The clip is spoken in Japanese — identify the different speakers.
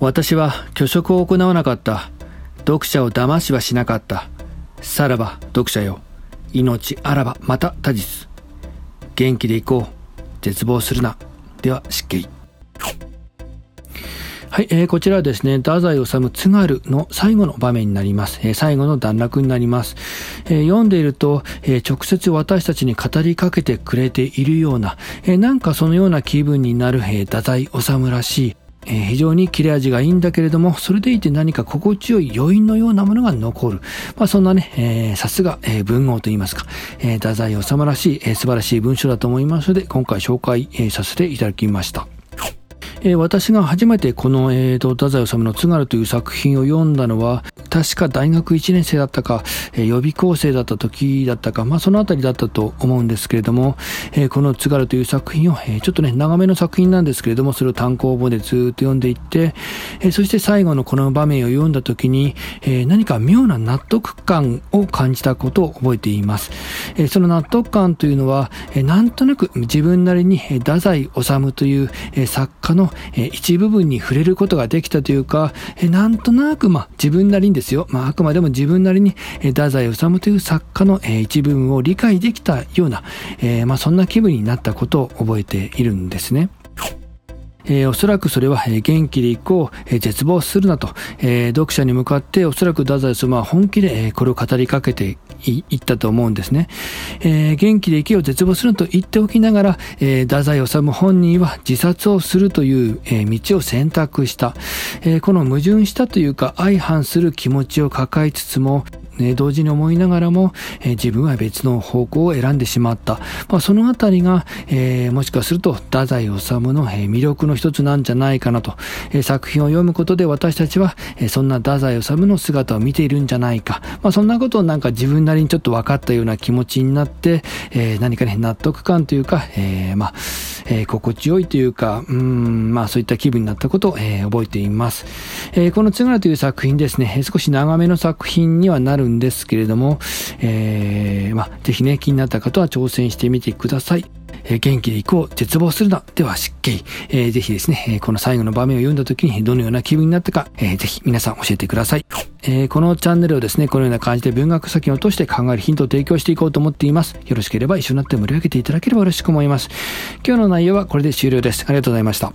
Speaker 1: 私は虚飾を行わなかった。読者を騙しはしなかった。さらば、読者よ。命あらば、また他日。元気でいこう。絶望するな。では、失敬。はい、えー、こちらはですね、太宰治津軽の最後の場面になります。えー、最後の段落になります。えー、読んでいると、えー、直接私たちに語りかけてくれているような、えー、なんかそのような気分になる、えー、太宰治らしい、えー、非常に切れ味がいいんだけれども、それでいて何か心地よい余韻のようなものが残る。まあそんなね、えー、さすが、えー、文豪といいますか、えー、太宰治らしい、えー、素晴らしい文章だと思いますので、今回紹介、えー、させていただきました。えー、私が初めてこの、えーと、太宰治の津軽という作品を読んだのは、確か大学1年生だったか、えー、予備校生だった時だったか、まあそのあたりだったと思うんですけれども、えー、この津軽という作品を、え、ちょっとね、長めの作品なんですけれども、それを単行本でずっと読んでいって、え、そして最後のこの場面を読んだ時に、え、何か妙な納得感を感じたことを覚えています。え、その納得感というのは、え、なんとなく自分なりに、え、太宰治という、え、作家のえ一部分に触れることができたというか、えなんとなく、まあ、自分なりにですよ、まあ、あくまでも自分なりに、え太宰治という作家の、え一部分を理解できたような、えまあ、そんな気分になったことを覚えているんですね。えー、おそらくそれは、えー、元気でいこう、えー、絶望するなと、えー、読者に向かっておそらく太宰様は本気で、えー、これを語りかけていったと思うんですね。えー、元気で生きよう絶望すると言っておきながら、えー、太宰治本人は自殺をするという、えー、道を選択した、えー。この矛盾したというか相反する気持ちを抱えつつも、ね、同時に思いながらも、え、自分は別の方向を選んでしまった。まあ、そのあたりが、えー、もしかすると、太宰治の、え、魅力の一つなんじゃないかなと、え、作品を読むことで私たちは、え、そんな太宰治の姿を見ているんじゃないか。まあ、そんなことをなんか自分なりにちょっと分かったような気持ちになって、えー、何かね、納得感というか、えー、まあ、えー、心地よいというか、うん、まあそういった気分になったことを、えー、覚えています。えー、この津村という作品ですね、少し長めの作品にはなるんですけれども、えー、まあぜひね、気になった方は挑戦してみてください。え、元気で行こう、絶望するな、では失敬。えー、ぜひですね、えこの最後の場面を読んだ時にどのような気分になったか、えー、ぜひ皆さん教えてください。えー、このチャンネルをですね、このような感じで文学作品を通して考えるヒントを提供していこうと思っています。よろしければ一緒になって盛り上げていただければ嬉しく思います。今日の内容はこれで終了です。ありがとうございました。